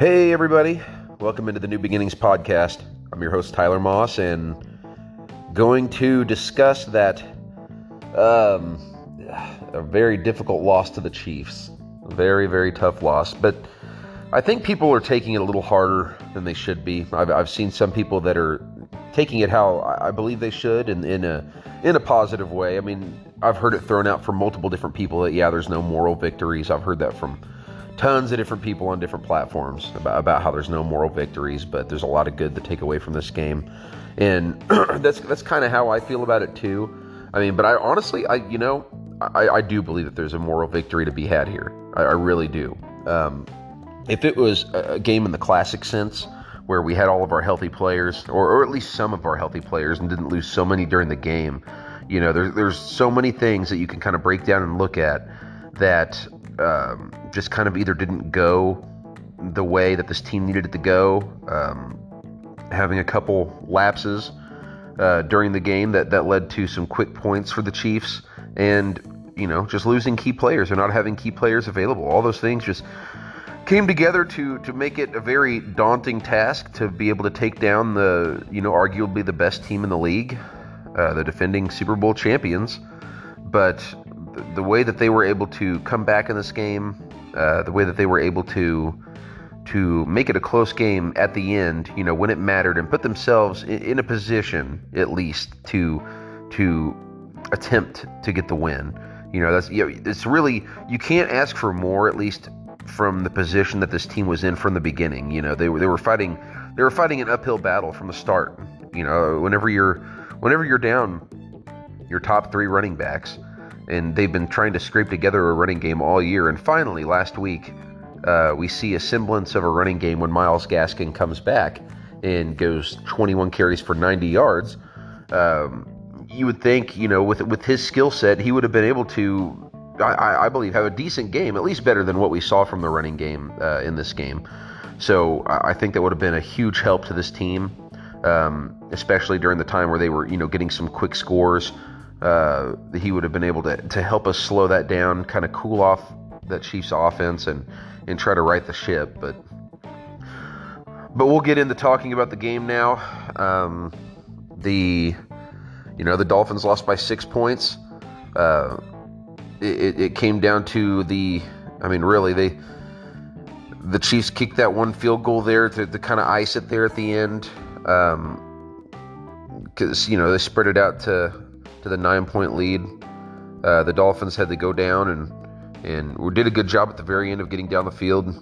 Hey, everybody. Welcome into the New Beginnings podcast. I'm your host, Tyler Moss, and going to discuss that um, a very difficult loss to the Chiefs. Very, very tough loss. But I think people are taking it a little harder than they should be. I've, I've seen some people that are taking it how I believe they should, and in a in a positive way. I mean, I've heard it thrown out from multiple different people that yeah, there's no moral victories. I've heard that from tons of different people on different platforms about, about how there's no moral victories, but there's a lot of good to take away from this game, and that's that's kind of how I feel about it too. I mean, but I honestly, I you know, I, I do believe that there's a moral victory to be had here. I, I really do. Um, if it was a game in the classic sense, where we had all of our healthy players, or, or at least some of our healthy players, and didn't lose so many during the game, you know, there's there's so many things that you can kind of break down and look at that um, just kind of either didn't go the way that this team needed it to go. Um, having a couple lapses uh, during the game that, that led to some quick points for the Chiefs, and you know, just losing key players or not having key players available. All those things just came together to to make it a very daunting task to be able to take down the you know arguably the best team in the league, uh, the defending Super Bowl champions. But the, way that they were able to come back in this game, uh, the way that they were able to to make it a close game at the end, you know, when it mattered, and put themselves in, in a position at least to to attempt to get the win. You know, that's you know, it's really you can't ask for more. At least from the position that this team was in from the beginning. You know, they were they were fighting they were fighting an uphill battle from the start. You know, whenever you're whenever you're down your top three running backs, and they've been trying to scrape together a running game all year, and finally last week uh, we see a semblance of a running game when Myles Gaskin comes back and goes 21 carries for 90 yards. Um, you would think, you know, with with his skill set, he would have been able to I, I, believe, have a decent game, at least better than what we saw from the running game uh, in this game. So I think that would have been a huge help to this team, um, especially during the time where they were, you know, getting some quick scores. Uh, he would have been able to, to help us slow that down, kind of cool off that Chiefs offense and and try to right the ship. But but we'll get into talking about the game now. Um, the you know the Dolphins lost by six points. Uh, it, it came down to the. I mean, really, they the Chiefs kicked that one field goal there to, to kind of ice it there at the end, because um, you know they spread it out to to the nine point lead. Uh, the Dolphins had to go down and and we did a good job at the very end of getting down the field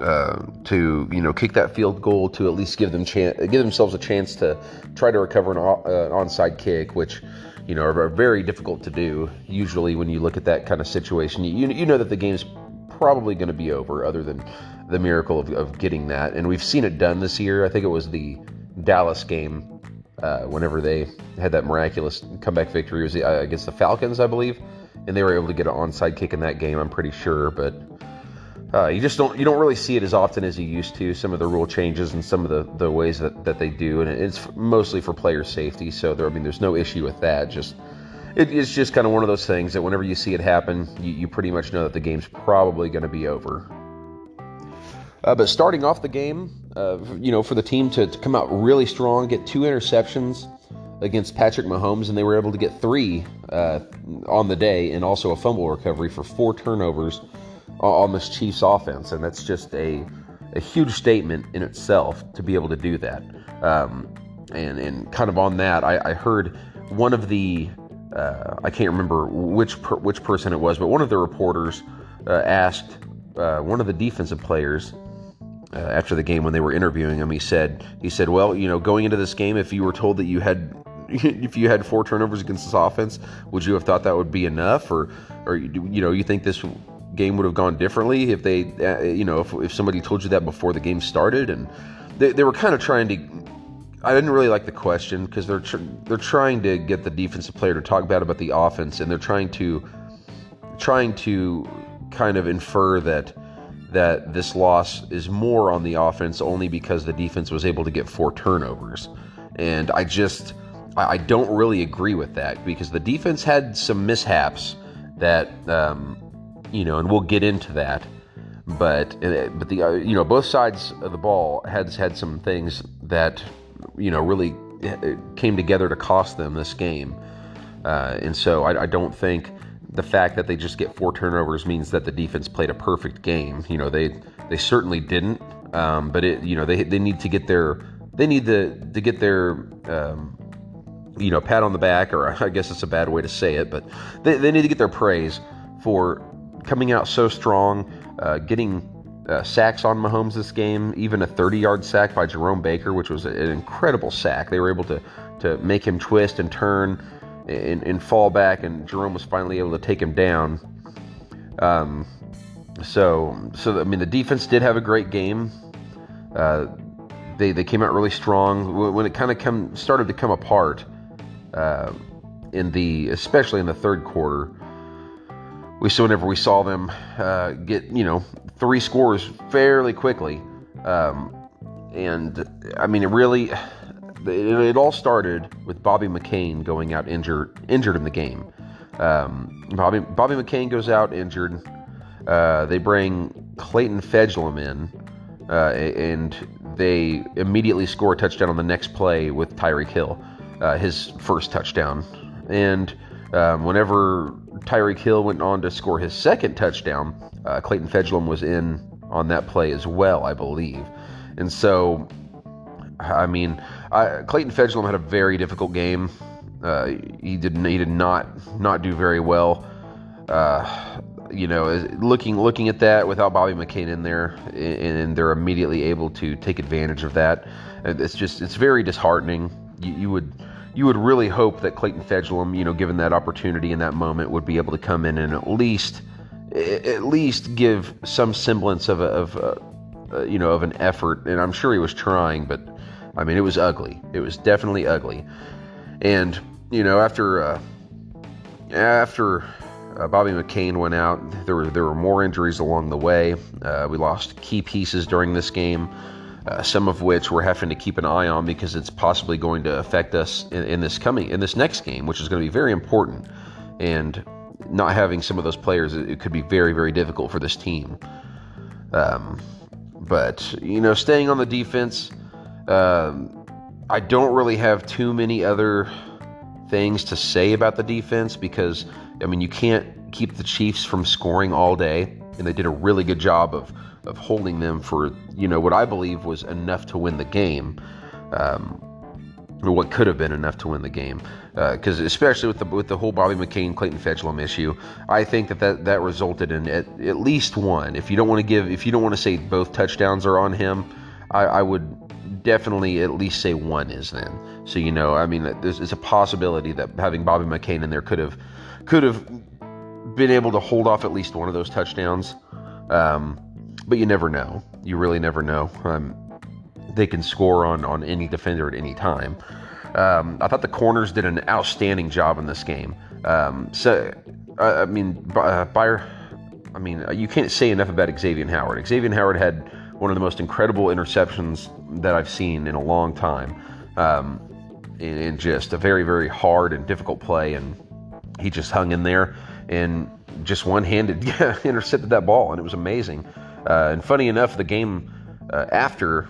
uh, to you know kick that field goal to at least give them chance give themselves a chance to try to recover an, uh, onside kick, which you know, are, very difficult to do. Usually, when you look at that kind of situation, you you know that the game's probably going to be over, other than the miracle of, of getting that. And we've seen it done this year. I think it was the Dallas game uh, whenever they had that miraculous comeback victory. Was uh, against the Falcons, I believe, and they were able to get an onside kick in that game. I'm pretty sure, but uh, you just don't you don't really see it as often as you used to. Some of the rule changes and some of the, the ways that, that they do, and it's mostly for player safety. So there, I mean, there's no issue with that. Just it, it's just kind of one of those things that whenever you see it happen, you, you pretty much know that the game's probably going to be over. Uh, but starting off the game, you know, for the team to, to come out really strong, get two interceptions against Patrick Mahomes, and they were able to get three uh, on the day, and also a fumble recovery for four turnovers on this Chiefs offense, and that's just a a huge statement in itself to be able to do that. Um, and and kind of on that, I, I heard one of the uh, I can't remember which per, which person it was, but one of the reporters uh, asked uh, one of the defensive players uh, after the game when they were interviewing him. He said he said, "Well, you know, going into this game, if you were told that you had if you had four turnovers against this offense, would you have thought that would be enough, or or you know, you think this game would have gone differently if they, uh, you know, if, if somebody told you that before the game started. And they, they were kind of trying to. I didn't really like the question because they're tr- they're trying to get the defensive player to talk bad about the offense, and they're trying to trying to kind of infer that that this loss is more on the offense only because the defense was able to get four turnovers. And I just I don't really agree with that because the defense had some mishaps that um, you know, and we'll get into that. but uh, but the uh, you know both sides of the ball had had some things that you know really uh, came together to cost them this game, uh, and so I, I, don't think the fact that they just get four turnovers means that the defense played a perfect game. You know they they certainly didn't, um, but it you know they they need to get their they need to to get their um, you know pat on the back or I guess it's a bad way to say it, but they, they need to get their praise for coming out so strong uh, getting uh, sacks on Mahomes this game, even a 30 yard sack by Jerome Baker, which was an incredible sack. They were able to, to make him twist and turn and, and fall back, and Jerome was finally able to take him down. Um, so, so I mean, the defense did have a great game. Uh, they, they came out really strong when it kind of come started to come apart uh, in the especially in the third quarter we saw whenever we saw them uh, get you know three scores fairly quickly, um, and I mean it really it, all started with Bobby McCain going out injured injured in the game. Um, Bobby Bobby McCain goes out injured. Uh, they bring Clayton Fejedelem in, uh, and they immediately score a touchdown on the next play with Tyreek Hill, uh, his first touchdown, and um, whenever Tyreek Hill went on to score his second touchdown, uh, Clayton Fejedelem was in on that play as well, I believe. And so, I mean, I, Clayton Fejedelem had a very difficult game. Uh, he did he did not not do very well. Uh, you know, looking looking at that without Bobby McCain in there, and, they're immediately able to take advantage of that. It's just it's very disheartening. You, you would you would really hope that Clayton Fejedelem, you know, given that opportunity in that moment, would be able to come in and at least, at least give some semblance of a, of a, uh, you know, of an effort. And I'm sure he was trying, but I mean, it was ugly. It was definitely ugly. And you know, after uh, after uh, Bobby McCain went out, there were there were more injuries along the way. Uh, we lost key pieces during this game uh, some of which we're having to keep an eye on because it's possibly going to affect us in, in this coming in this next game, which is going to be very important. And not having some of those players, it, could be very very difficult for this team. Um, but you know, staying on the defense, um, I don't really have too many other things to say about the defense because I mean you can't keep the Chiefs from scoring all day, and they did a really good job of of holding them for you know what I believe was enough to win the game, um, or what could have been enough to win the game. Because uh, especially with the with the whole Bobby McCain Clayton Fejedelem issue, I think that, that that resulted in at, at least one. If you don't want to give, if you don't want to say both touchdowns are on him, I, I would definitely at least say one is then. So you know, I mean, there's it's a possibility that having Bobby McCain in there could have could have been able to hold off at least one of those touchdowns. Um, but you never know. You really never know. Um, they can score on, on any defender at any time. Um, I thought the corners did an outstanding job in this game. Um, so, I mean, uh, Bayer, I mean, you can't say enough about Xavier Howard. Xavier Howard had one of the most incredible interceptions that I've seen in a long time. Um, in just a very, very hard and difficult play, and he just hung in there and just one-handed intercepted that ball, and it was amazing. Uh, and funny enough, the game uh, after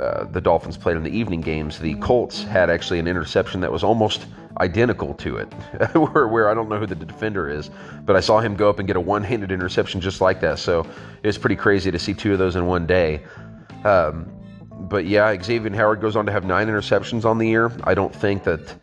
uh, the Dolphins played in the evening games, the Colts had actually an interception that was almost identical to it, where, where, I don't know who the defender is, but I saw him go up and get a one-handed interception just like that. So it was pretty crazy to see two of those in one day. Um, but yeah, Xavier Howard goes on to have nine interceptions on the year. I don't think that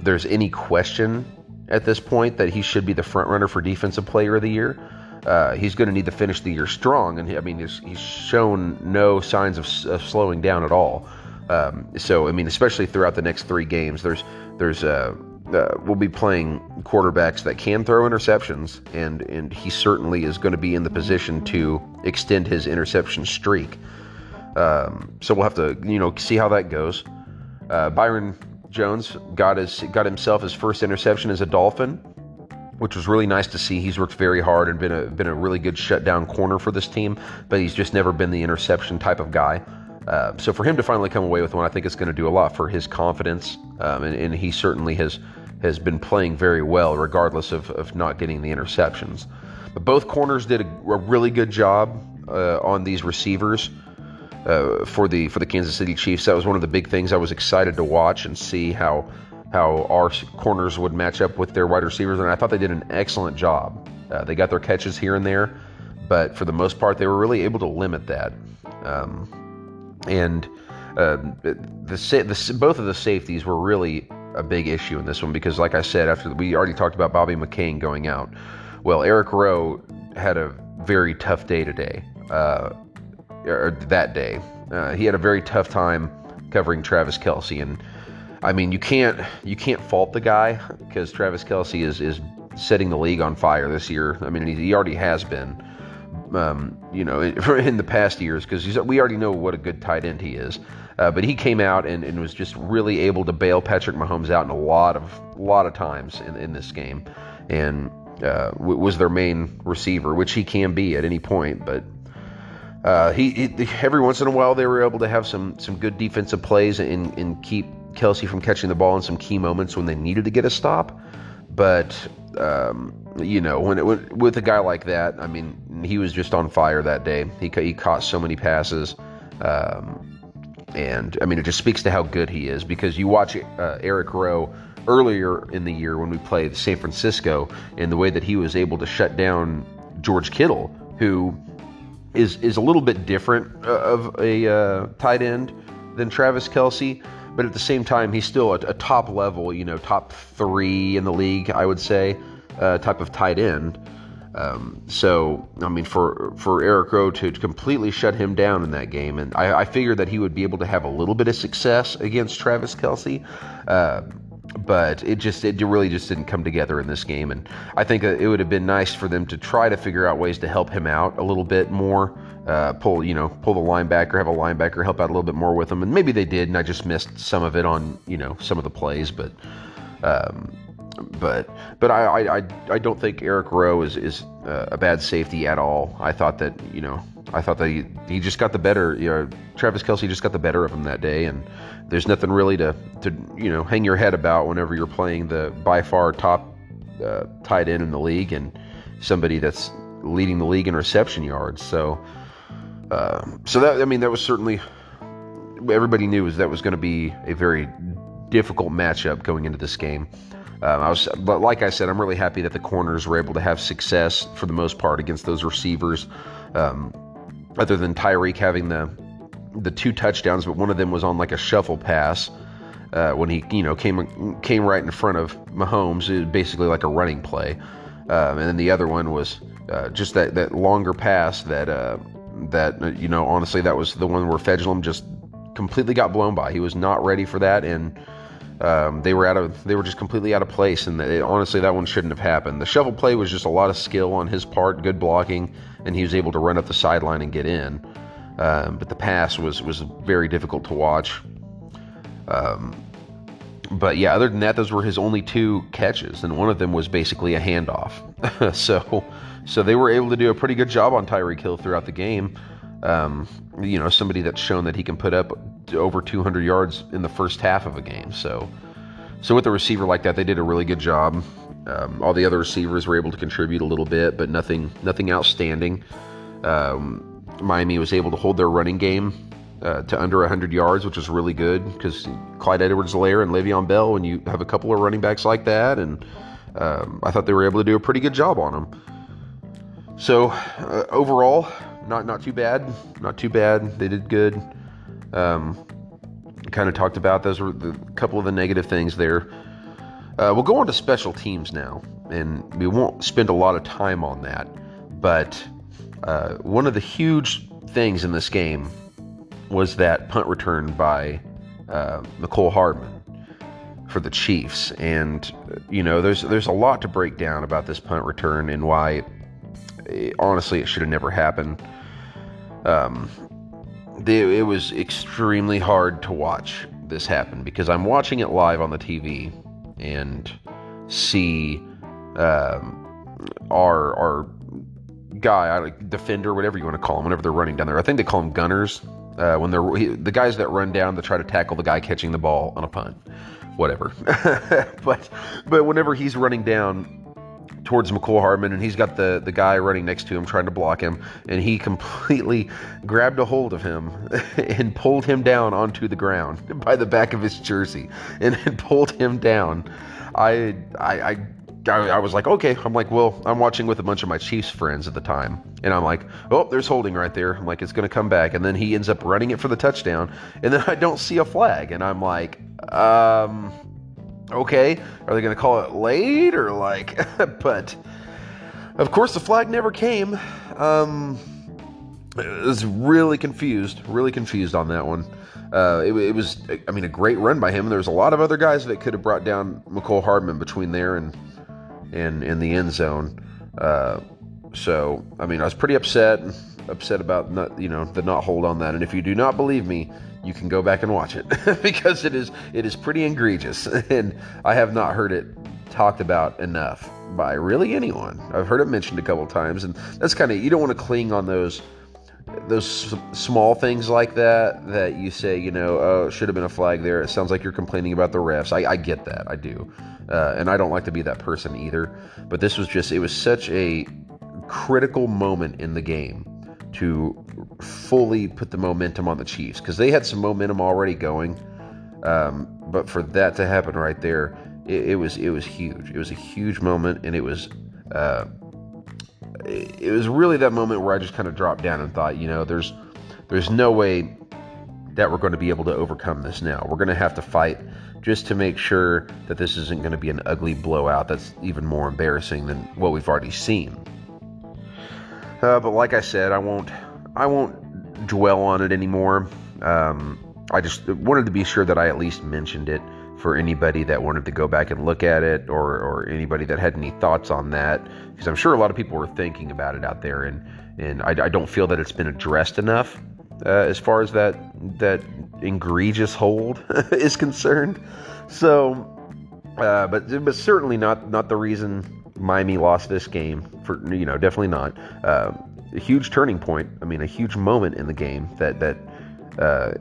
there's any question at this point that he should be the front runner for Defensive Player of the Year uh, he's going to need to finish the year strong. And he, I mean, he's, he's shown no signs of, of slowing down at all. Um, so I mean, especially throughout the next three games, there's there's uh, uh, we'll be playing quarterbacks that can throw interceptions, and and he certainly is going to be in the position to extend his interception streak. Um, so we'll have to you know see how that goes. Uh, Byron Jones got his got himself his first interception as a Dolphin which was really nice to see. He's worked very hard and been a been a really good shutdown corner for this team, but he's just never been the interception type of guy. Uh, so for him to finally come away with one, I think it's going to do a lot for his confidence, um, and, and, he certainly has has been playing very well, regardless of, of not getting the interceptions. But both corners did a, a really good job uh, on these receivers uh, for the for the Kansas City Chiefs. That was one of the big things I was excited to watch and see how how our corners would match up with their wide receivers, and I thought they did an excellent job. Uh, they got their catches here and there, but for the most part, they were really able to limit that. Um, and uh, the, the, both of the safeties were really a big issue in this one because, like I said, after we already talked about Bobby McCain going out, well, Eric Rowe had a very tough day today, uh, or that day. Uh, he had a very tough time covering Travis Kelce, and I mean, you can't you can't fault the guy because Travis Kelce is is setting the league on fire this year. I mean, he, he already has been. Um, you know, in the past years, because we already know what a good tight end he is. Uh, but he came out and, and, was just really able to bail Patrick Mahomes out in a lot of lot of times in, in this game, and uh, was their main receiver, which he can be at any point. But uh, he, he, every once in a while they were able to have some some good defensive plays and, and keep Kelce from catching the ball in some key moments when they needed to get a stop. But um, you know, when, it, when with a guy like that, I mean, he was just on fire that day. He he caught so many passes. Um, and I mean, it just speaks to how good he is because you watch uh, Eric Rowe earlier in the year when we played San Francisco and the way that he was able to shut down George Kittle, who is is a little bit different uh, of a uh, tight end than Travis Kelce, but at the same time, he's still a, a top level, you know, top three in the league, I would say, uh, type of tight end. Um, so, I mean, for for Eric Rowe to, completely shut him down in that game, and I, I, figured that he would be able to have a little bit of success against Travis Kelce. uh, but it just it really just didn't come together in this game. And I think it would have been nice for them to try to figure out ways to help him out a little bit more, uh, pull you know pull the linebacker, have a linebacker help out a little bit more with him, and maybe they did, and I just missed some of it on you know some of the plays, but. Um, but but I, I, I don't think Eric Rowe is is uh, a bad safety at all. I thought that you know I thought that he, he just got the better. You know, Travis Kelce just got the better of him that day, and there's nothing really to to you know hang your head about whenever you're playing the by far top uh, tight end in the league and somebody that's leading the league in reception yards. So uh, so that I mean that was certainly everybody knew that was going to be a very difficult matchup going into this game. Um, I was, but like I said, I'm really happy that the corners were able to have success for the most part against those receivers. Um, other than Tyreek having the the two touchdowns, but one of them was on like a shuffle pass uh, when he you know came came right in front of Mahomes. It was basically like a running play, um, and then the other one was uh, just that that longer pass that uh, that you know honestly that was the one where Fejedelem just completely got blown by. He was not ready for that and um, they were out of they were just completely out of place, and honestly, that one shouldn't have happened. The shovel play was just a lot of skill on his part, good blocking, and he was able to run up the sideline and get in. Um, but the pass was was very difficult to watch. Um, but yeah, other than that, those were his only two catches, and one of them was basically a handoff. so, so they were able to do a pretty good job on Tyreek Hill throughout the game. Um, you know, somebody that's shown that he can put up over 200 yards in the first half of a game. So, so with a receiver like that, they did a really good job. Um, all the other receivers were able to contribute a little bit, but nothing, nothing outstanding. Um, Miami was able to hold their running game uh, to under 100 yards, which was really good because Clyde Edwards-Helaire and Le'Veon Bell, when you have a couple of running backs like that, and um, I thought they were able to do a pretty good job on them. So uh, overall, not not too bad. Not too bad. They did good. Um, kind of talked about those were the couple of the negative things there. Uh, we'll go on to special teams now, and we won't spend a lot of time on that. But uh, one of the huge things in this game was that punt return by uh, Mecole Hardman for the Chiefs, and you know, there's there's a lot to break down about this punt return and why, eh, honestly, it should have never happened. Um, they, it was extremely hard to watch this happen because I'm watching it live on the TV and see um, our our guy, defender, whatever you want to call him, whenever they're running down there. I think they call them gunners. Uh, when they're he, the guys that run down to try to tackle the guy catching the ball on a punt, whatever. but but whenever he's running down towards Mecole Hardman, and he's got the, the guy running next to him trying to block him, and he completely grabbed a hold of him and pulled him down onto the ground by the back of his jersey and, and pulled him down. I, I, I I, was like, okay. I'm like, well, I'm watching with a bunch of my Chiefs friends at the time, and I'm like, oh, there's holding right there. I'm like, it's gonna come back, and then he ends up running it for the touchdown, and then I don't see a flag, and I'm like, um, okay, are they going to call it late or like? but of course, the flag never came. Um, I was really confused, really confused on that one. Uh, it, it, was, I mean, a great run by him. There was a lot of other guys that could have brought down Mecole Hardman between there and and in the end zone. Uh, so, I mean, I was pretty upset, upset about not, you know, the not hold on that. And if you do not believe me, you can go back and watch it because it is it is pretty egregious, and I have not heard it talked about enough by really anyone. I've heard it mentioned a couple times, and that's kind of you don't want to cling on those those small things like that that you say, you know, oh, should have been a flag there. It sounds like you're complaining about the refs. I, I get that, I do, uh, and I don't like to be that person either. But this was just it was such a critical moment in the game to fully put the momentum on the Chiefs because they had some momentum already going. Um, but for that to happen right there, it, it, was it was huge. It was a huge moment, and it was uh, it was really that moment where I just kind of dropped down and thought, you know, there's there's no way that we're going to be able to overcome this now. We're going to have to fight just to make sure that this isn't going to be an ugly blowout that's even more embarrassing than what we've already seen. Uh, but like I said, I won't I won't dwell on it anymore. Um, I just wanted to be sure that I at least mentioned it for anybody that wanted to go back and look at it, or or anybody that had any thoughts on that, because I'm sure a lot of people were thinking about it out there, and and I, I don't feel that it's been addressed enough uh, as far as that that egregious hold is concerned. So. Uh, but but certainly not not the reason Miami lost this game for you know definitely not uh, a huge turning point. I mean, a huge moment in the game that that uh,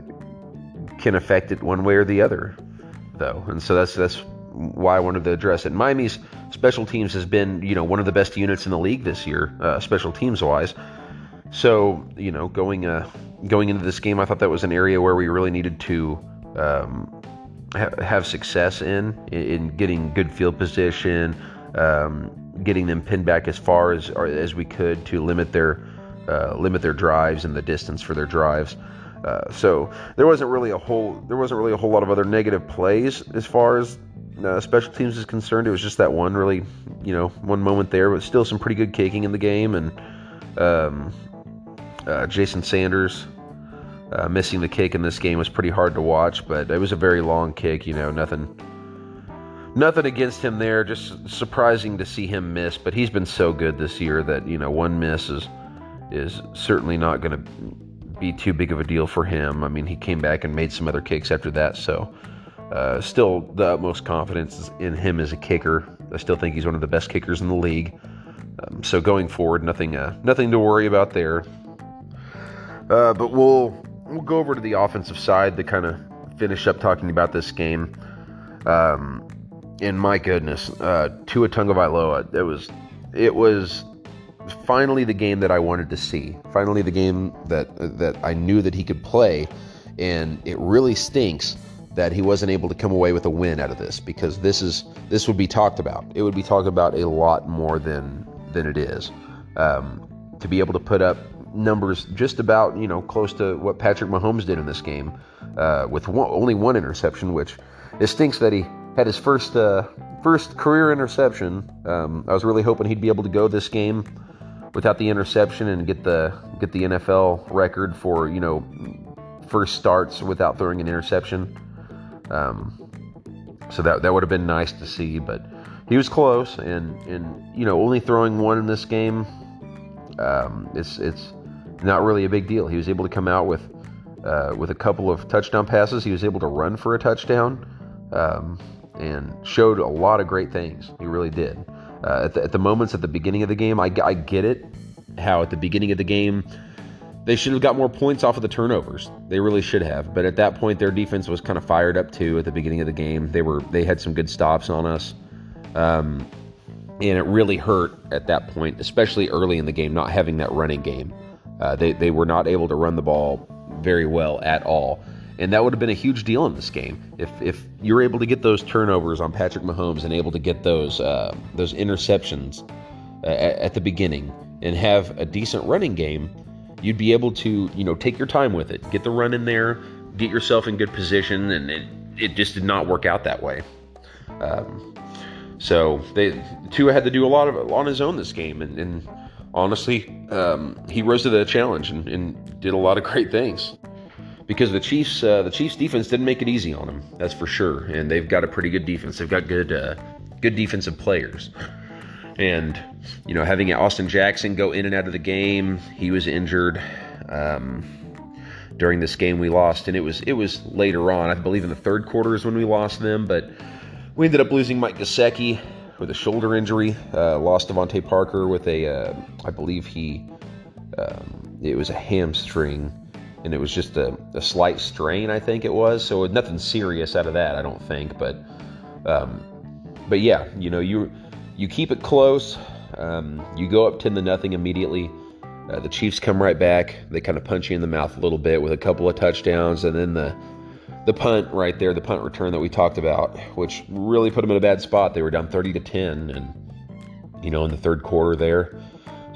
can affect it one way or the other, though. And so that's that's why I wanted to address it. Miami's special teams has been you know one of the best units in the league this year, uh, special teams wise. So you know going uh, going into this game, I thought that was an area where we really needed to. Um, have success in in getting good field position, um, getting them pinned back as far as as we could to limit their uh, limit their drives and the distance for their drives. Uh, so there wasn't really a whole there wasn't really a whole lot of other negative plays as far as uh, special teams is concerned. It was just that one really you know one moment there, but still some pretty good kicking in the game and um, uh, Jason Sanders. Uh, missing the kick in this game was pretty hard to watch, but it was a very long kick. You know, nothing, nothing against him there. Just surprising to see him miss, but he's been so good this year that you know one miss is is certainly not going to be too big of a deal for him. I mean, he came back and made some other kicks after that, so uh, still the utmost confidence in him as a kicker. I still think he's one of the best kickers in the league. Um, so going forward, nothing uh, nothing to worry about there. Uh, but we'll we'll go over to the offensive side to kind of finish up talking about this game. Um, and my goodness, uh, Tua Tagovailoa, it was it was finally the game that I wanted to see. Finally, the game that that I knew that he could play, and it really stinks that he wasn't able to come away with a win out of this because this is this would be talked about. It would be talked about a lot more than than it is. Um, to be able to put up numbers just about you know close to what Patrick Mahomes did in this game, uh, with one, only one interception, which it stinks that he had his first uh, first career interception. Um, I was really hoping he'd be able to go this game without the interception and get the get the NFL record for you know first starts without throwing an interception. Um, so that that would have been nice to see, but he was close, and and you know only throwing one in this game, um, it's it's not really a big deal. He was able to come out with uh, with a couple of touchdown passes. He was able to run for a touchdown. Um, and showed a lot of great things. He really did. Uh, at, the, at, the, moments at the beginning of the game, I, I get it. How at the beginning of the game, they should have got more points off of the turnovers. They really should have. But at that point, their defense was kind of fired up too. At the beginning of the game, they were they had some good stops on us. Um, and it really hurt at that point, especially early in the game, not having that running game. Uh, they they were not able to run the ball very well at all, and that would have been a huge deal in this game if if you're able to get those turnovers on Patrick Mahomes and able to get those uh, those interceptions uh, at, at the beginning and have a decent running game. You'd be able to, you know, take your time with it, get the run in there, get yourself in good position, and it, it just did not work out that way. Um, so they Tua had to do a lot of it on his own this game, and, and honestly, um, he rose to the challenge and, and, did a lot of great things. Because the Chiefs, uh, the Chiefs defense didn't make it easy on them. that's for sure. And they've got a pretty good defense. They've got good, uh, good defensive players. And you know, having Austin Jackson go in and out of the game, he was injured. Um, during this game we lost, and it was it was later on. I believe in the third quarter is when we lost them, but we ended up losing Mike Gesicki with a shoulder injury. Uh, lost DeVante Parker with a, uh, I believe he, um, it was a hamstring, and it was just a, a, slight strain, I think it was. So nothing serious out of that, I don't think. But, um, but yeah, you know, you you keep it close. Um, you go up ten to nothing immediately. Uh, the Chiefs come right back. They kind of punch you in the mouth a little bit with a couple of touchdowns, and then the the punt right there, the punt return that we talked about, which really put them in a bad spot. They were down 30 to 10, and you know in the third quarter there.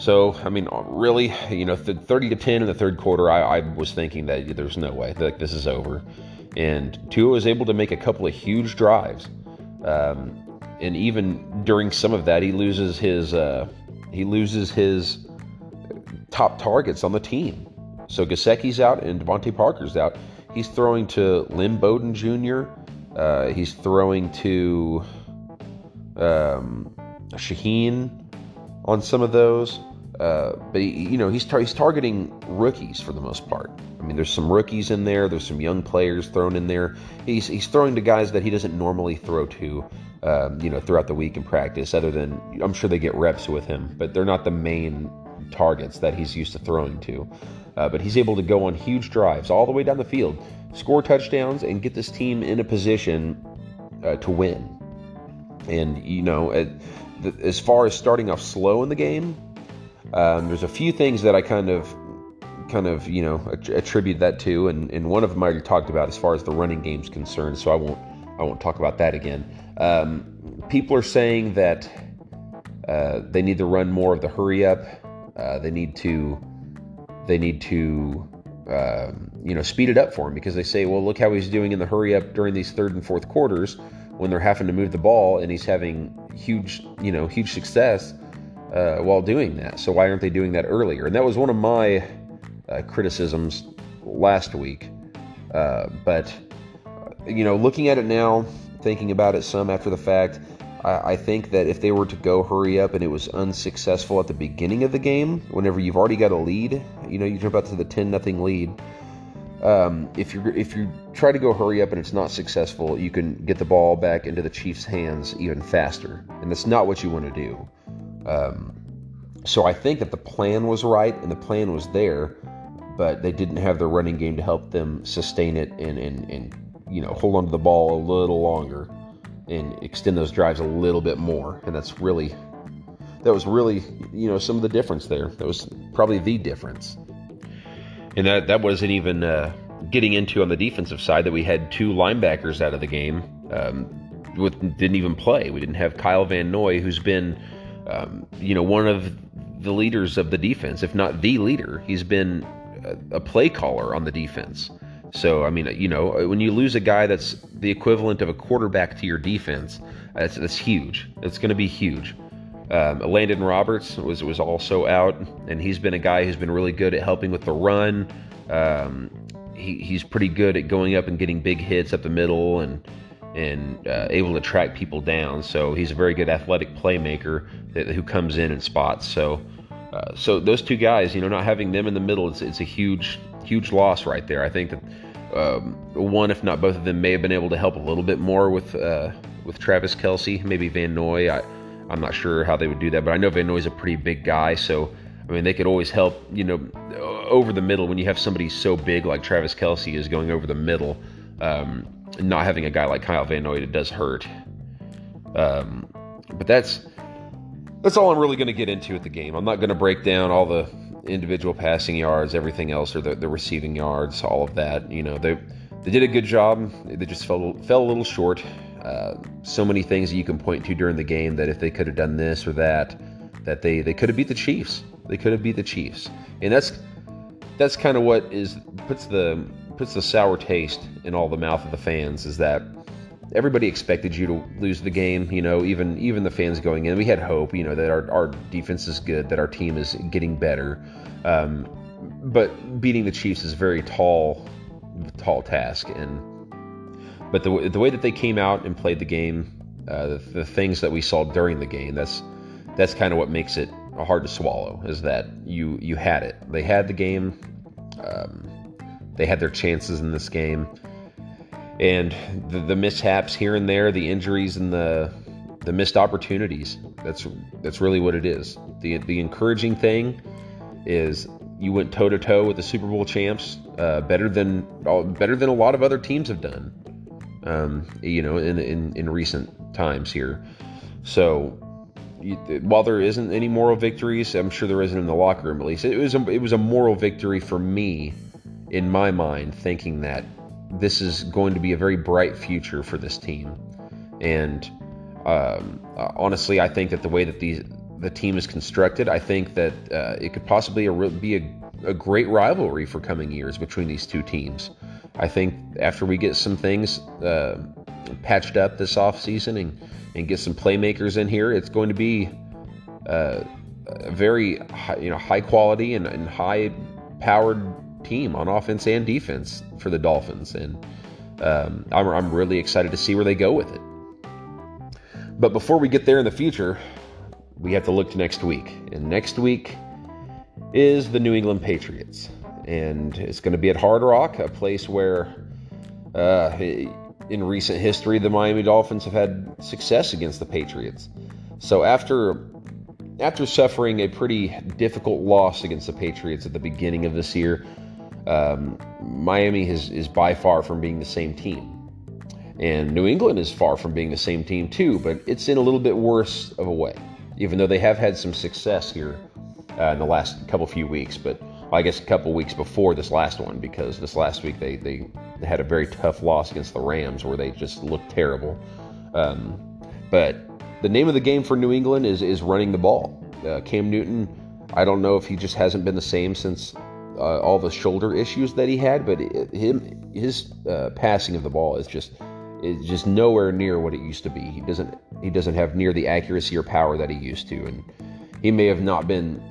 So I mean, really, you know, 30 to 10 in the third quarter, I, I was thinking that there's no way that this is over. And Tua was able to make a couple of huge drives, um, and even during some of that, he loses his uh, he loses his top targets on the team. So Gesicki's out and DeVante Parker's out. He's throwing to Lynn Bowden Jr. Uh, he's throwing to um, Shaheen on some of those. Uh, but you know he's tar- he's targeting rookies for the most part. I mean, there's some rookies in there. There's some young players thrown in there. He's he's throwing to guys that he doesn't normally throw to. Um, you know, throughout the week in practice. Other than I'm sure they get reps with him, but they're not the main targets that he's used to throwing to. Uh, but he's able to go on huge drives all the way down the field, score touchdowns, and get this team in a position uh, to win. And, you know, as far as starting off slow in the game, um, there's a few things that I kind of kind of you know attribute that to and, and one of them I already talked about as far as the running game's concerned so I won't I won't talk about that again. Um, people are saying that uh, they need to run more of the hurry up uh, they need to they need to um, you know speed it up for him because they say, well, look how he's doing in the hurry up during these third and fourth quarters when they're having to move the ball and he's having huge you know huge success uh, while doing that. So why aren't they doing that earlier? And that was one of my uh, criticisms last week. Uh, but you know, looking at it now, thinking about it some after the fact, I, I think that if they were to go hurry up and it was unsuccessful at the beginning of the game, whenever you've already got a lead, you know, you jump out to the 10 nothing lead. Um, if you if you try to go hurry up and it's not successful, you can get the ball back into the Chiefs' hands even faster, and that's not what you want to do. Um, so I think that the plan was right and the plan was there, but they didn't have their running game to help them sustain it and and, and you know hold on to the ball a little longer and extend those drives a little bit more. And that's really, that was really, you know, some of the difference there. That was probably the difference. And that, that wasn't even uh, getting into on the defensive side that we had two linebackers out of the game um, with didn't even play. We didn't have Kyle Van Noy, who's been, um, you know, one of the leaders of the defense, if not the leader. He's been a, play caller on the defense. So, I mean, you know, when you lose a guy that's the equivalent of a quarterback to your defense, that's, that's huge. It's going to be huge. Um, Landon Roberts was was also out, and he's been a guy who's been really good at helping with the run. Um, he, he's pretty good at going up and getting big hits up the middle and and uh, able to track people down. So he's a very good athletic playmaker that, who comes in and spots. So uh, so those two guys, you know, not having them in the middle, it's, it's a huge huge loss right there. I think that um, one, if not both of them, may have been able to help a little bit more with uh, with Travis Kelce, maybe Van Noy. I, I'm not sure how they would do that, but I know Van Noy's a pretty big guy, so I mean they could always help. You know, over the middle when you have somebody so big like Travis Kelce is going over the middle. Um, not having a guy like Kyle Van Noy it does hurt. Um, but that's that's all I'm really going to get into at the game. I'm not going to break down all the individual passing yards, everything else, or the, the receiving yards, all of that. You know, they they did a good job. They just fell fell a little short. Uh, so many things that you can point to during the game that if they could have done this or that, that they they could have beat the Chiefs. They could have beat the Chiefs, and that's that's kind of what is puts the puts the sour taste in all the mouth of the fans is that everybody expected you to lose the game. You know, even even the fans going in, we had hope. You know that our our defense is good, that our team is getting better. Um, but beating the Chiefs is a very tall, tall task. And but the the way that they came out and played the game, uh, the, the things that we saw during the game, that's that's kind of what makes it hard to swallow. Is that you you had it. They had the game. Um, they had their chances in this game and the, the mishaps here and there, the injuries and the the missed opportunities. That's that's really what it is. The the encouraging thing is you went toe to toe with the Super Bowl champs, uh, better than better than a lot of other teams have done. Um, you know, in, in in recent times here. So while there isn't any moral victories, I'm sure there isn't in the locker room at least. It was a, it was a moral victory for me, in my mind, thinking that this is going to be a very bright future for this team. And um, uh, honestly, I think that the way that these the team is constructed, I think that uh, it could possibly a, be a, a, great rivalry for coming years between these two teams. I think after we get some things uh, patched up this offseason and, and get some playmakers in here, it's going to be uh, a very high, you know high quality and, and high powered team on offense and defense for the Dolphins, and um, I'm, I'm really excited to see where they go with it. But before we get there in the future, we have to look to next week, and next week is the New England Patriots, and it's going to be at Hard Rock, a place where. Uh, in recent history, the Miami Dolphins have had success against the Patriots. So after after suffering a pretty difficult loss against the Patriots at the beginning of this year, um, Miami is, is by far from being the same team. And New England is far from being the same team, too, but it's in a little bit worse of a way, even though they have had some success here uh, in the last couple few weeks. But I guess a couple weeks before this last one, because this last week they, they, they had a very tough loss against the Rams where they just looked terrible. Um, but the name of the game for New England is, is running the ball. Uh, Cam Newton, I don't know if he just hasn't been the same since uh, all the shoulder issues that he had, but him his uh, passing of the ball is just is just nowhere near what it used to be. He doesn't he doesn't have near the accuracy or power that he used to, and he may have not been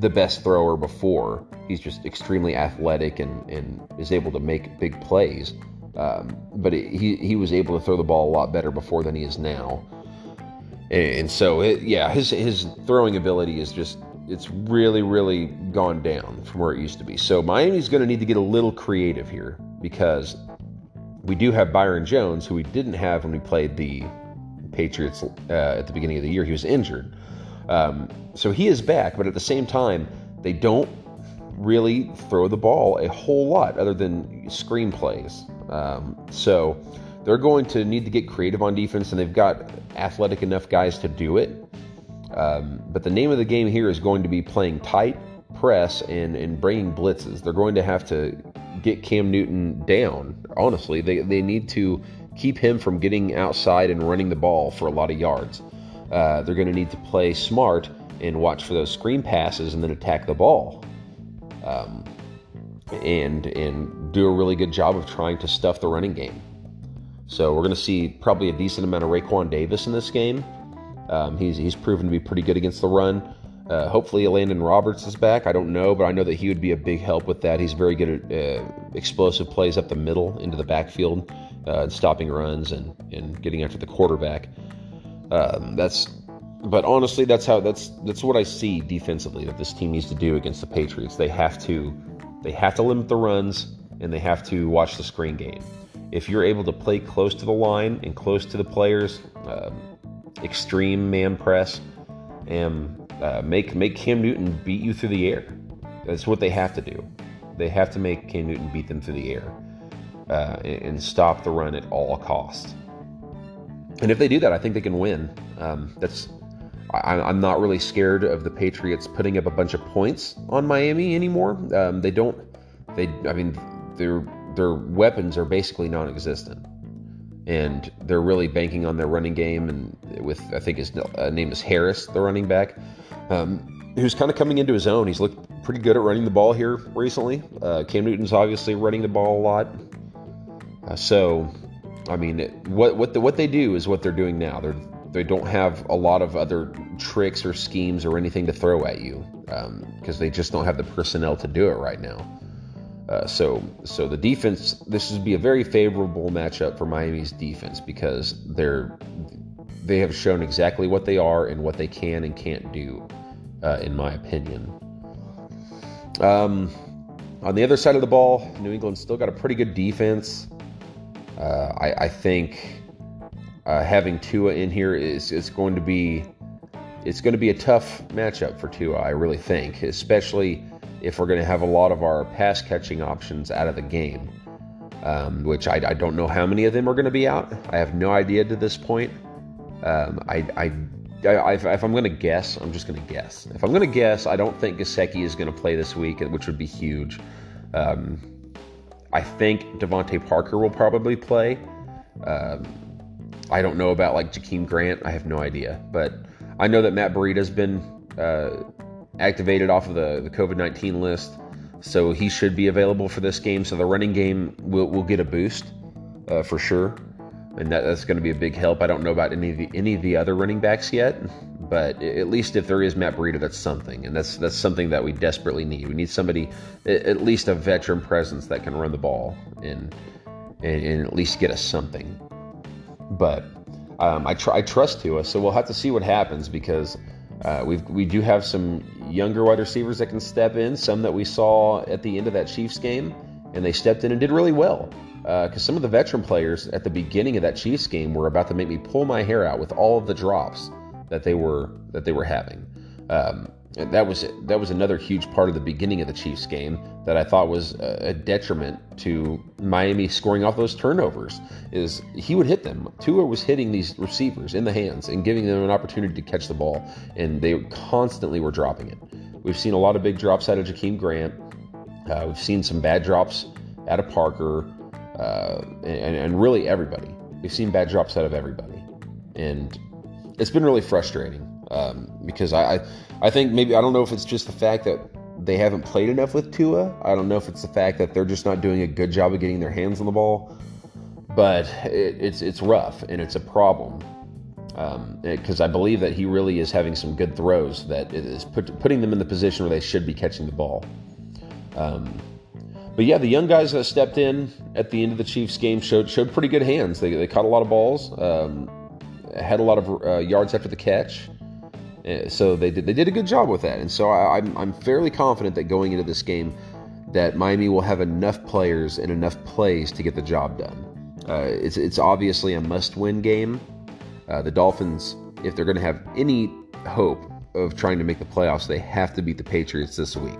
the best thrower before. He's just extremely athletic and, and is able to make big plays. Um, but he he was able to throw the ball a lot better before than he is now. And, and so, it, yeah, his his throwing ability is just it's really, really gone down from where it used to be. So Miami's going to need to get a little creative here because we do have Byron Jones, who we didn't have when we played the Patriots uh, at the beginning of the year. He was injured. Um, so he is back, but at the same time, they don't really throw the ball a whole lot other than screen plays. Um, so they're going to need to get creative on defense, and they've got athletic enough guys to do it. Um, but the name of the game here is going to be playing tight press and, and bringing blitzes. They're going to have to get Cam Newton down. Honestly, they, they need to keep him from getting outside and running the ball for a lot of yards. Uh, they're going to need to play smart and watch for those screen passes and then attack the ball. Um, and and do a really good job of trying to stuff the running game. So we're going to see probably a decent amount of Raekwon Davis in this game. Um, he's he's proven to be pretty good against the run. Uh, hopefully, Elandon Roberts is back. I don't know, but I know that he would be a big help with that. He's very good at uh, explosive plays up the middle into the backfield, uh, stopping runs and and getting after the quarterback. Um, that's, but honestly, that's how that's that's what I see defensively that this team needs to do against the Patriots. They have to they have to limit the runs and they have to watch the screen game. If you're able to play close to the line and close to the players. Um, extreme man press and uh, make make Cam Newton beat you through the air. That's what they have to do. They have to make Cam Newton beat them through the air uh, and, and, stop the run at all costs. And if they do that, I think they can win. Um, that's I, am not really scared of the Patriots putting up a bunch of points on Miami anymore. Um, they don't. They. I mean, their their weapons are basically non-existent, and they're really banking on their running game. And with I think his uh, name is Harris, the running back, um, who's kind of coming into his own. He's looked pretty good at running the ball here recently. Uh, Cam Newton's obviously running the ball a lot. Uh, so, I mean, what what the, what they do is what they're doing now. They're they don't have a lot of other tricks or schemes or anything to throw at you because um, they just don't have the personnel to do it right now. Uh, so, so the defense. This would be a very favorable matchup for Miami's defense because they're they have shown exactly what they are and what they can and can't do, uh, in my opinion. Um, on the other side of the ball, New England still got a pretty good defense. Uh, I, I think uh, having Tua in here is is going to be it's going to be a tough matchup for Tua. I really think, especially if we're going to have a lot of our pass catching options out of the game, um, which I, I, don't know how many of them are going to be out. I have no idea to this point. Um, I, I, I if, I'm going to guess, I'm just going to guess. If I'm going to guess, I don't think Gesicki is going to play this week, which would be huge. Um, I think DeVante Parker will probably play. Um, I don't know about like Jakeem Grant. I have no idea, but I know that Matt Breida's been uh, activated off of the, the COVID 19 list, so he should be available for this game. So the running game will, will get a boost uh, for sure, and that, that's going to be a big help. I don't know about any of the any of the other running backs yet, but at least if there is Matt Breida, that's something, and that's that's something that we desperately need. We need somebody, at least a veteran presence that can run the ball and and, and at least get us something. But um, I, tr- I trust Tua, so we'll have to see what happens because uh, we we do have some younger wide receivers that can step in. Some that we saw at the end of that Chiefs game, and they stepped in and did really well. Because uh, some of the veteran players at the beginning of that Chiefs game were about to make me pull my hair out with all of the drops that they were that they were having. Um, that was that was another huge part of the beginning of the Chiefs game that I thought was a detriment to Miami scoring off those turnovers. Is he would hit them. Tua was hitting these receivers in the hands and giving them an opportunity to catch the ball, and they constantly were dropping it. We've seen a lot of big drops out of Jakeem Grant. Uh, we've seen some bad drops out of Parker, uh, and, and really everybody. We've seen bad drops out of everybody, and it's been really frustrating um, because I, I, I think maybe I don't know if it's just the fact that they haven't played enough with Tua. I don't know if it's the fact that they're just not doing a good job of getting their hands on the ball, but it, it's it's rough and it's a problem because um, I believe that he really is having some good throws that is put, putting them in the position where they should be catching the ball. Um, but yeah, the young guys that stepped in at the end of the Chiefs game showed showed pretty good hands. They, they caught a lot of balls, um, had a lot of uh, yards after the catch. Uh, so they did they did a good job with that, and so I, I'm I'm fairly confident that going into this game, that Miami will have enough players and enough plays to get the job done. Uh, it's it's obviously a must-win game. Uh, the Dolphins, if they're going to have any hope of trying to make the playoffs, they have to beat the Patriots this week.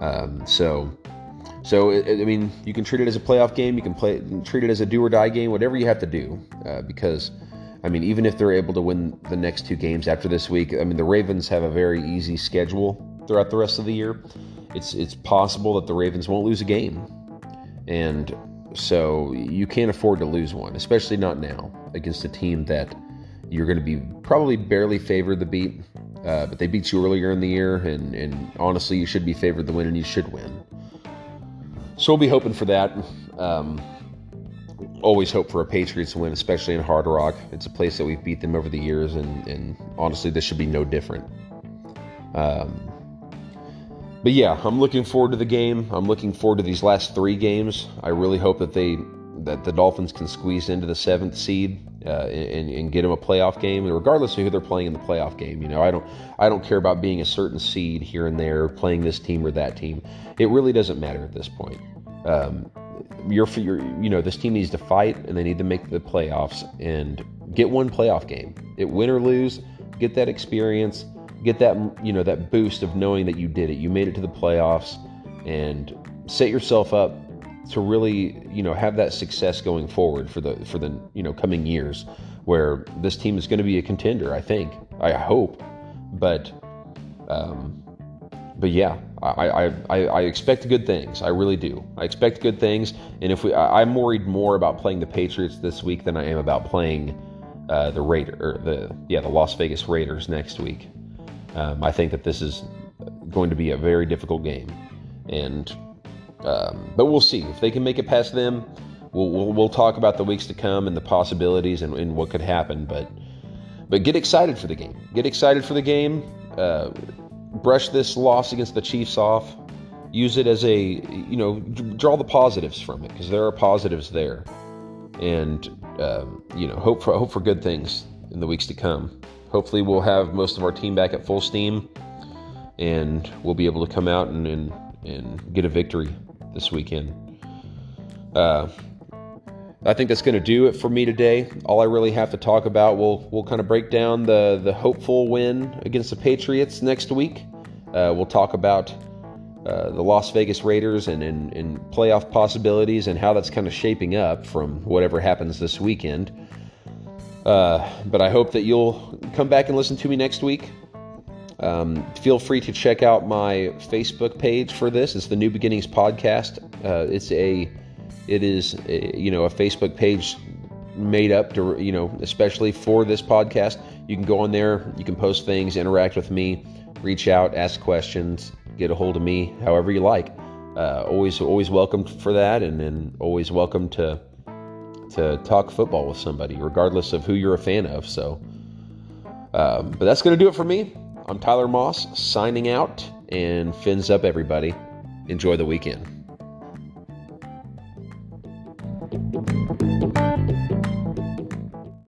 Um, so, so it, I mean, you can treat it as a playoff game. You can play treat it as a do or die game. Whatever you have to do, uh, because I mean, even if they're able to win the next two games after this week, I mean, the Ravens have a very easy schedule throughout the rest of the year. It's it's possible that the Ravens won't lose a game, and so you can't afford to lose one, especially not now against a team that you're going to be probably barely favored to beat. Uh, but they beat you earlier in the year, and, and honestly, you should be favored to win, and you should win. So we'll be hoping for that. Um, always hope for a Patriots win, especially in Hard Rock. It's a place that we've beat them over the years, and, and honestly, this should be no different. Um, but yeah, I'm looking forward to the game. I'm looking forward to these last three games. I really hope that they that the Dolphins can squeeze into the seventh seed uh, and, and get them a playoff game, and regardless of who they're playing in the playoff game. You know, I don't I don't care about being a certain seed here and there, playing this team or that team. It really doesn't matter at this point. Um, you're, you're, you know, this team needs to fight and they need to make the playoffs and get one playoff game. It win or lose, get that experience, get that, you know, that boost of knowing that you did it. You made it to the playoffs and set yourself up to really, you know, have that success going forward for the for the, you know, coming years where this team is going to be a contender. I think, I hope, but, um, but yeah, I, I, I, expect good things. I really do. I expect good things, and if we, I, am worried more about playing the Patriots this week than I am about playing uh, the Raider the yeah the Las Vegas Raiders next week. Um, I think that this is going to be a very difficult game, and um, but we'll see if they can make it past them. We'll, we'll, we'll talk about the weeks to come and the possibilities and, and, what could happen. But but get excited for the game. Get excited for the game. Uh, brush this loss against the Chiefs off. Use it as a you know draw the positives from it because there are positives there, and um, you know hope for hope for good things in the weeks to come. Hopefully, we'll have most of our team back at full steam, and we'll be able to come out and and, and get a victory this weekend. Uh, I think that's going to do it for me today. All I really have to talk about, we'll we'll kind of break down the the hopeful win against the Patriots next week. Uh, we'll talk about uh, the Las Vegas Raiders and, and, and, playoff possibilities and how that's kind of shaping up from whatever happens this weekend. Uh, but I hope that you'll come back and listen to me next week. Um, feel free to check out my Facebook page for this. It's the New Beginnings podcast. Uh, it's a, it is a, you know a Facebook page made up to you know especially for this podcast. You can go on there. You can post things, interact with me, reach out, ask questions, get a hold of me, however you like. Uh, always always welcome for that, and, and always welcome to to talk football with somebody, regardless of who you're a fan of. So, um, but that's going to do it for me. I'm Tyler Moss signing out and fins up everybody. Enjoy the weekend.